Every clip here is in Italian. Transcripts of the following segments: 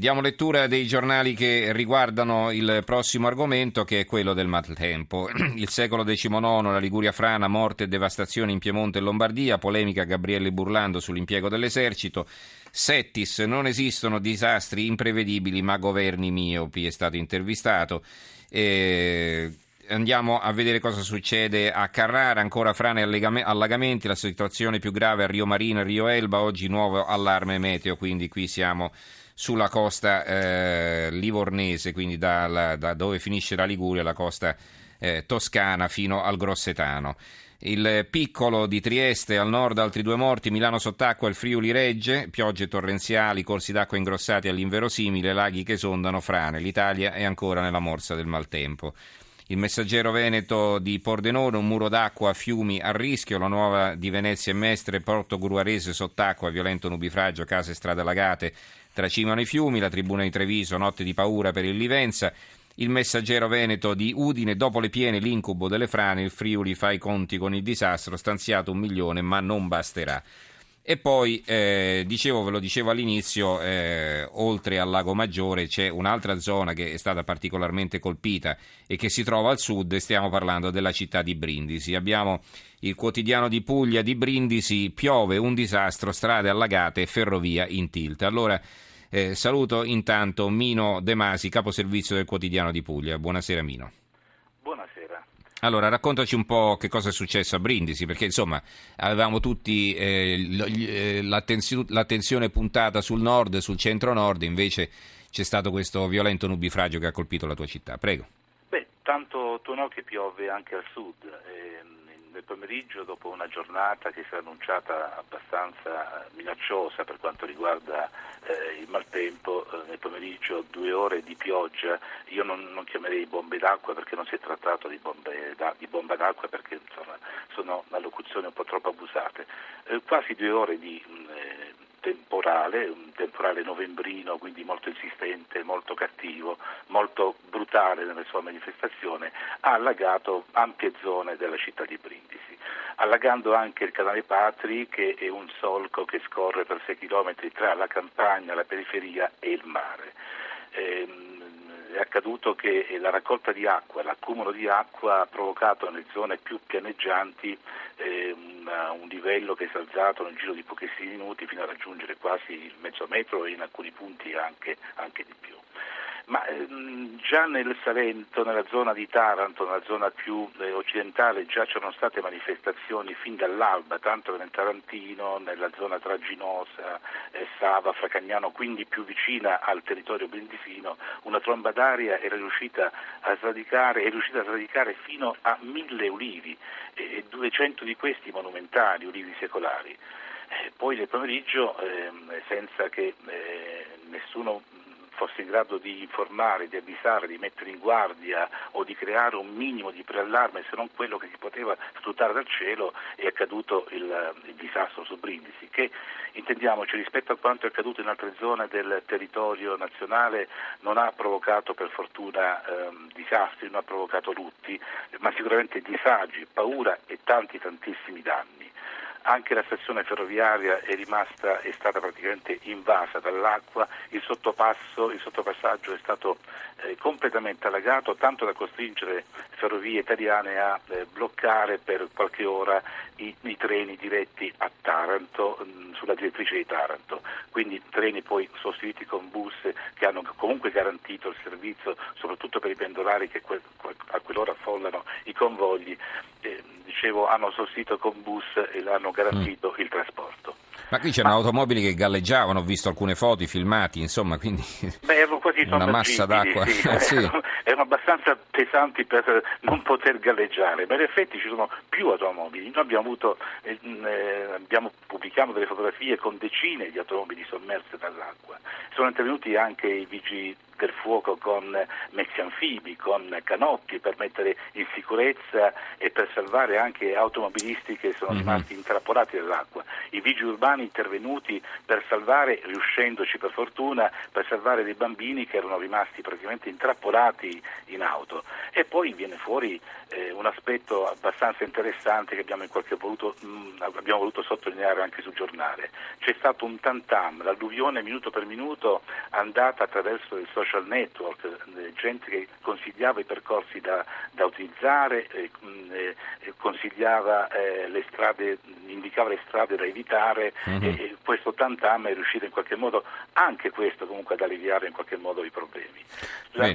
Diamo lettura dei giornali che riguardano il prossimo argomento che è quello del maltempo. Il secolo XIX, la Liguria frana, morte e devastazione in Piemonte e Lombardia, polemica Gabriele Burlando sull'impiego dell'esercito. Settis, non esistono disastri imprevedibili ma governi miopi, è stato intervistato. E andiamo a vedere cosa succede a Carrara, ancora frane e allagamenti, la situazione più grave a Rio Marina e Rio Elba, oggi nuovo allarme meteo, quindi qui siamo sulla costa eh, livornese, quindi da, da, dove finisce la Liguria, la costa eh, toscana fino al Grossetano. Il piccolo di Trieste al nord, altri due morti, Milano sott'acqua, il Friuli regge, piogge torrenziali, corsi d'acqua ingrossati all'inverosimile, laghi che esondano, frane. L'Italia è ancora nella morsa del maltempo. Il messaggero veneto di Pordenone, un muro d'acqua, fiumi a rischio, la nuova di Venezia e Mestre, Porto Gruarese sott'acqua, violento nubifragio, case e strade allagate, Tracimano i fiumi, la tribuna di Treviso, notte di paura per il Livenza. Il messaggero veneto di Udine, dopo le piene l'incubo delle frane, il Friuli fa i conti con il disastro, stanziato un milione ma non basterà. E poi, eh, dicevo, ve lo dicevo all'inizio, eh, oltre al Lago Maggiore c'è un'altra zona che è stata particolarmente colpita e che si trova al sud, stiamo parlando della città di Brindisi. Abbiamo il quotidiano di Puglia di Brindisi, piove, un disastro, strade allagate e ferrovia in tilt. Allora, eh, saluto intanto Mino De Masi, caposervizio del quotidiano di Puglia. Buonasera Mino. Allora, raccontaci un po' che cosa è successo a Brindisi, perché insomma avevamo tutti eh, eh l'attenzione puntata sul nord, sul centro-nord, invece c'è stato questo violento nubifragio che ha colpito la tua città. Prego. Beh, tanto tonò che piove anche al sud. Eh, nel pomeriggio, dopo una giornata che si è annunciata abbastanza minacciosa per quanto riguarda eh, il maltempo, eh, nel pomeriggio due ore di pioggia, io non, non, chiamerei bombe d'acqua perché non si è trattato di, bombe, da, di bomba d'acqua perché insomma, sono allocuzioni un po' troppo abusate, eh, quasi due ore di mm, eh, temporale, un temporale novembrino, quindi molto insistente, molto cattivo, molto brutale nella sua manifestazione, ha allagato ampie zone della città di Brindisi, allagando anche il canale Patri che è un solco che scorre per 6 km tra la campagna, la periferia e il mare. Ehm, è accaduto che la raccolta di acqua, l'accumulo di acqua ha provocato nelle zone più pianeggianti eh, una, un livello che si è alzato nel giro di pochissimi minuti fino a raggiungere quasi il mezzo metro e in alcuni punti anche, anche di più. Ma ehm, già nel Salento, nella zona di Taranto, nella zona più eh, occidentale, già c'erano state manifestazioni fin dall'alba, tanto nel Tarantino, nella zona traginosa, eh, Sava, Fracagnano, quindi più vicina al territorio brindisino, una tromba d'aria era riuscita a sradicare, è riuscita a sradicare fino a mille ulivi, e 200 di questi monumentali, ulivi secolari. Eh, poi nel pomeriggio, ehm, senza che nessuno fosse in grado di informare, di avvisare, di mettere in guardia o di creare un minimo di preallarme se non quello che si poteva sfruttare dal cielo è accaduto il, il disastro su Brindisi che intendiamoci rispetto a quanto è accaduto in altre zone del territorio nazionale non ha provocato per fortuna ehm, disastri, non ha provocato lutti ma sicuramente disagi, paura e tanti tantissimi danni anche la stazione ferroviaria è rimasta, è stata praticamente invasa dall'acqua, il il sottopassaggio è stato eh, completamente allagato, tanto da costringere ferrovie italiane a eh, bloccare per qualche ora i, i treni diretti a Taranto, mh, mm, sulla direttrice di Taranto, quindi treni poi sostituiti con bus che hanno comunque garantito il servizio, soprattutto per i pendolari che que- a quell'ora affollano i convogli. Eh, dicevo, hanno sostituito con bus e hanno garantito mm. il trasporto. Ma qui c'erano Ma... automobili che galleggiavano, ho visto alcune foto, filmati, insomma, quindi Beh, una massa d'acqua. Sì, eh, sì. Erano, erano, abbastanza pesanti per non poter galleggiare, ma in effetti ci sono più automobili. Noi abbiamo, avuto, eh, eh, abbiamo pubblicato delle fotografie con decine di automobili sommerse dall'acqua. Sono intervenuti anche i vigili del fuoco con mezzi anfibi, con canotti per mettere in sicurezza e per salvare anche automobilisti che sono mm-hmm. rimasti intrappolati nell'acqua. I vigili urbani intervenuti per salvare, riuscendoci per fortuna, per salvare dei bambini che erano rimasti praticamente intrappolati in auto. E poi viene fuori eh, un aspetto abbastanza interessante che abbiamo, voluto, mh, mm, abbiamo voluto sottolineare anche sul giornale. C'è stato un tantam, l'alluvione minuto per minuto andata attraverso il social network, eh, gente che consigliava i percorsi da, da utilizzare, eh, eh, consigliava eh, le strade, indicava le strade da evitare mm-hmm. e, questo tantam è riuscito in qualche modo, anche questo comunque ad alleviare in qualche modo i problemi. La,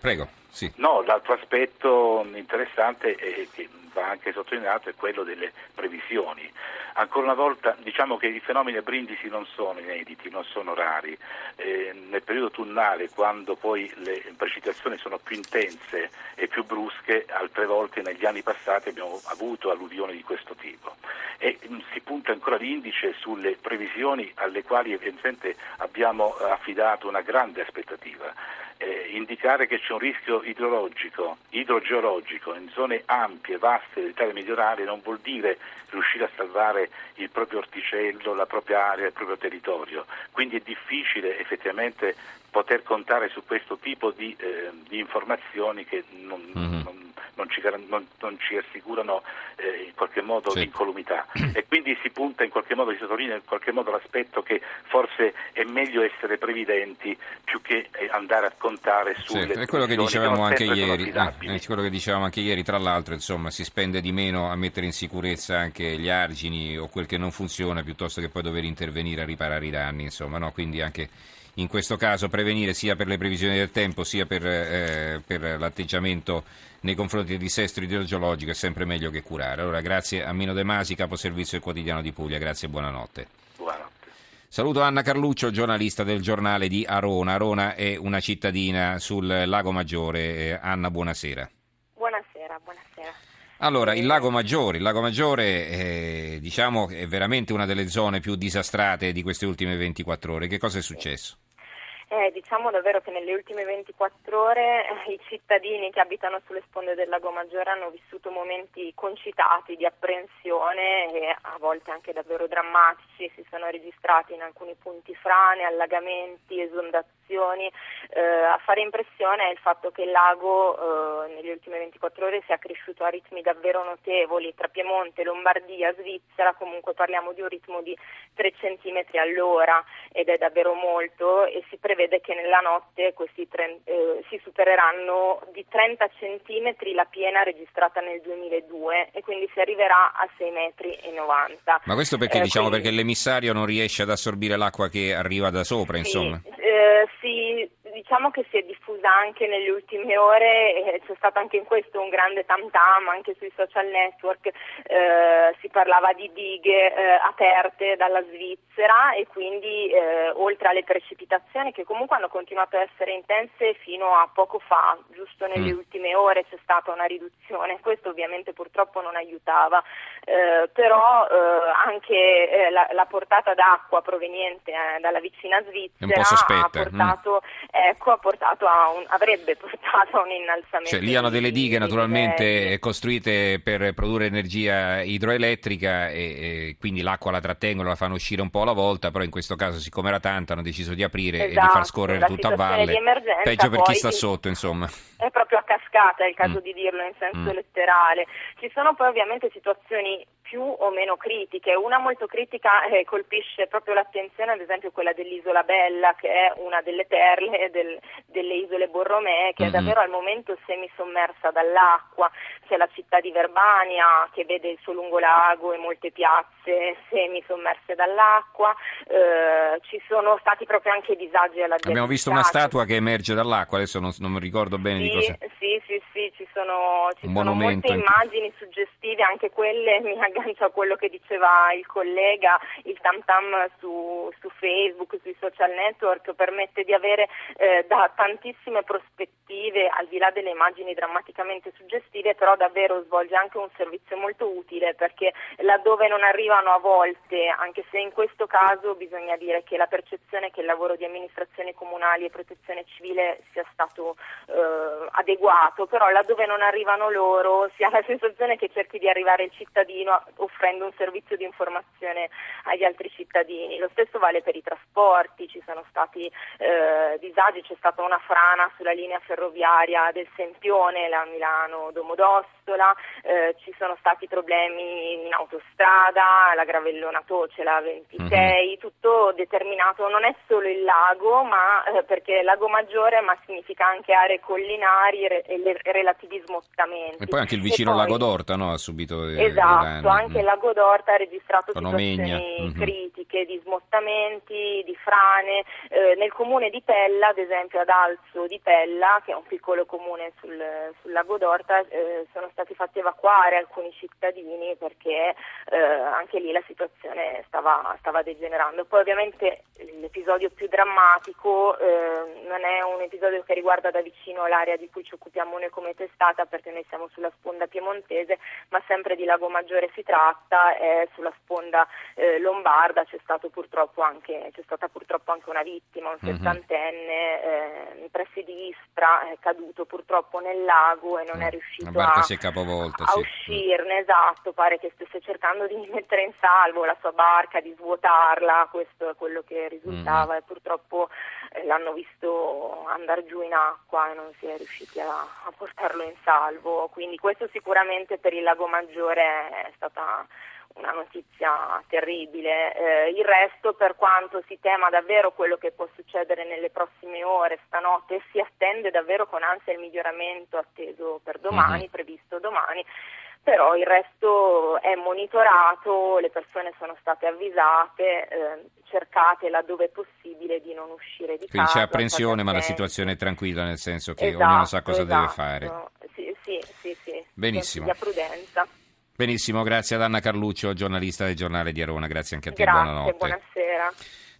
Prego. Sì. No, l'altro aspetto interessante e che va anche sottolineato è quello delle previsioni. Ancora una volta diciamo che i fenomeni a brindisi non sono inediti, non sono rari. Eh, nel periodo tunnale, quando poi le precipitazioni sono più intense e più brusche, altre volte negli anni passati abbiamo avuto alluvioni di questo tipo. E mm, si punta ancora l'indice sulle previsioni alle quali evidentemente abbiamo affidato una grande aspettativa eh, indicare che c'è un rischio idrologico, idrogeologico in zone ampie, vaste dell'Italia meridionale non vuol dire riuscire a salvare il proprio orticello, la propria area, il proprio territorio. Quindi è difficile effettivamente poter contare su questo tipo di, eh, di informazioni che non, mm-hmm. non non ci, non, non ci assicurano eh, in qualche modo sì. l'incolumità e quindi si punta in qualche modo, si sottolinea in qualche modo l'aspetto che forse è meglio essere previdenti più che eh, andare a contare sulle sì, è quello che dicevamo anche ieri, eh, è quello che dicevamo anche ieri, tra l'altro insomma si spende di meno a mettere in sicurezza anche gli argini o quel che non funziona piuttosto che poi dover intervenire a riparare i danni, insomma, no? quindi anche in questo caso prevenire sia per le previsioni del tempo sia per, eh, per l'atteggiamento nei confronti del dissesto idrogeologico è sempre meglio che curare. Allora grazie a Mino De Masi, capo servizio del quotidiano di Puglia, grazie e buonanotte. Buonanotte. Saluto Anna Carluccio, giornalista del giornale di Arona. Arona è una cittadina sul Lago Maggiore. Eh, Anna, buonasera. Buonasera, buonasera. Allora, il Lago Maggiore, il Lago Maggiore eh, diciamo, è veramente una delle zone più disastrate di queste ultime 24 ore. Che cosa è successo? Eh, diciamo davvero che nelle ultime 24 ore eh, i cittadini che abitano sulle sponde del Lago Maggiore hanno vissuto momenti concitati di apprensione e a volte anche davvero drammatici. Si sono registrati in alcuni punti frane, allagamenti, esondazioni. Eh, a fare impressione è il fatto che il lago eh, nelle ultime 24 ore sia cresciuto a ritmi davvero notevoli. Tra Piemonte, Lombardia, Svizzera comunque parliamo di un ritmo di 3 cm all'ora ed è davvero molto e si prevede che nella notte questi tre, eh, si supereranno di 30 centimetri la piena registrata nel 2002 e quindi si arriverà a 6,90 metri. Ma questo perché? Eh, diciamo quindi... perché l'emissario non riesce ad assorbire l'acqua che arriva da sopra, sì, insomma? Eh, sì, diciamo che si è diffusa anche nelle ultime ore, eh, c'è stato anche in questo un grande tam tam anche sui social network, eh, si parlava di dighe eh, aperte dalla Svizzera e quindi eh, oltre alle precipitazioni che comunque hanno continuato a essere intense fino a poco fa, giusto nelle mm. ultime ore c'è stata una riduzione, questo ovviamente purtroppo non aiutava, eh, però eh, anche la, la, portata d'acqua proveniente dalla vicina Svizzera ha mm. portato... Mm ecco, portato un, avrebbe portato a un innalzamento. Cioè, lì hanno delle dighe naturalmente costruite per produrre energia idroelettrica e, e, quindi l'acqua la trattengono, la fanno uscire un po' alla volta, però in questo caso siccome era tanta hanno deciso di aprire esatto, e di far esatto, scorrere tutta a valle. Peggio per chi sta sotto, insomma. È proprio a cascata, è il caso mm. di dirlo in senso mm. letterale. Ci sono poi ovviamente situazioni più o meno critiche. Una molto critica eh, colpisce proprio l'attenzione, ad esempio quella dell'isola Bella, che è una delle perle del, delle isole Borromee, che mm-hmm. è davvero al momento semisommersa dall'acqua. C'è la città di Verbania che vede il suo lungolago e molte piazze semisommerse dall'acqua. Eh, ci sono stati proprio anche disagi alla Abbiamo visto una statua che emerge dall'acqua, adesso non, non ricordo bene sì, di cosa. Sì, sì, sì, sono, ci sono molte immagini suggestive, anche quelle mi aggancio a quello che diceva il collega, il tam tam su, su Facebook, sui social network permette di avere eh, da tantissime prospettive al di là delle immagini drammaticamente suggestive, però davvero svolge anche un servizio molto utile perché laddove non arrivano a volte, anche se in questo caso bisogna dire che la percezione che il lavoro di amministrazione comunali e protezione civile sia stato eh, adeguato, però laddove non arrivano loro si ha la sensazione che cerchi di arrivare il cittadino offrendo un servizio di informazione agli altri cittadini. Lo stesso vale per i trasporti, ci sono stati eh, disagi, c'è stata una frana sulla linea ferroviaria del Sempione, la Milano-Domodossola, eh, ci sono stati problemi in autostrada, la Gravellona Toce, la 26, mm-hmm. tutto determinato, non è solo il lago, ma eh, perché Lago Maggiore, ma significa anche aree collinari e re- relativi smottamenti. E poi anche il vicino poi, Lago d'Orta no, ha subito eh, Esatto, anche il Lago d'Orta ha registrato situazioni mm-hmm. critiche di smottamenti, di frane. Eh, nel comune di Pella, ad esempio ad Alzo di Pella, che è un piccolo comune sul, sul Lago d'Orta, eh, sono stati fatti evacuare alcuni cittadini perché eh, anche lì la situazione stava, stava, degenerando. Poi ovviamente l'episodio più drammatico eh, non è un episodio che riguarda da vicino l'area di cui ci occupiamo noi come testata perché noi siamo sulla sponda piemontese, ma sempre di Lago Maggiore si tratta, è sulla sponda eh, lombarda c'è, anche, c'è, stata purtroppo anche una vittima, un mhm. settantenne mm-hmm. in pressi di Istra, è caduto purtroppo nel lago e non è riuscito a, a, sì. uscirne, esatto, pare che stesse cercando di mettere in salvo la sua barca, di svuotarla, questo è quello che risultava mm-hmm. e purtroppo eh, l'hanno visto andare giù in acqua e non si è riusciti a, a portarlo in salvo, quindi questo sicuramente per il Lago Maggiore è stata una notizia terribile. Eh, il resto, per quanto si tema davvero quello che può succedere nelle prossime ore, stanotte, si attende davvero con ansia il miglioramento atteso per domani, mm-hmm. previsto domani però il resto è monitorato, le persone sono state avvisate, eh, cercate laddove è possibile di non uscire di Quindi casa. Quindi c'è apprensione ma la situazione è tranquilla nel senso che esatto, ognuno sa cosa esatto. deve fare. Sì, sì, sì, sì. Benissimo. prudenza. Benissimo, grazie ad Anna Carluccio, giornalista del giornale di Arona, grazie anche a te, grazie, buonanotte. buonasera.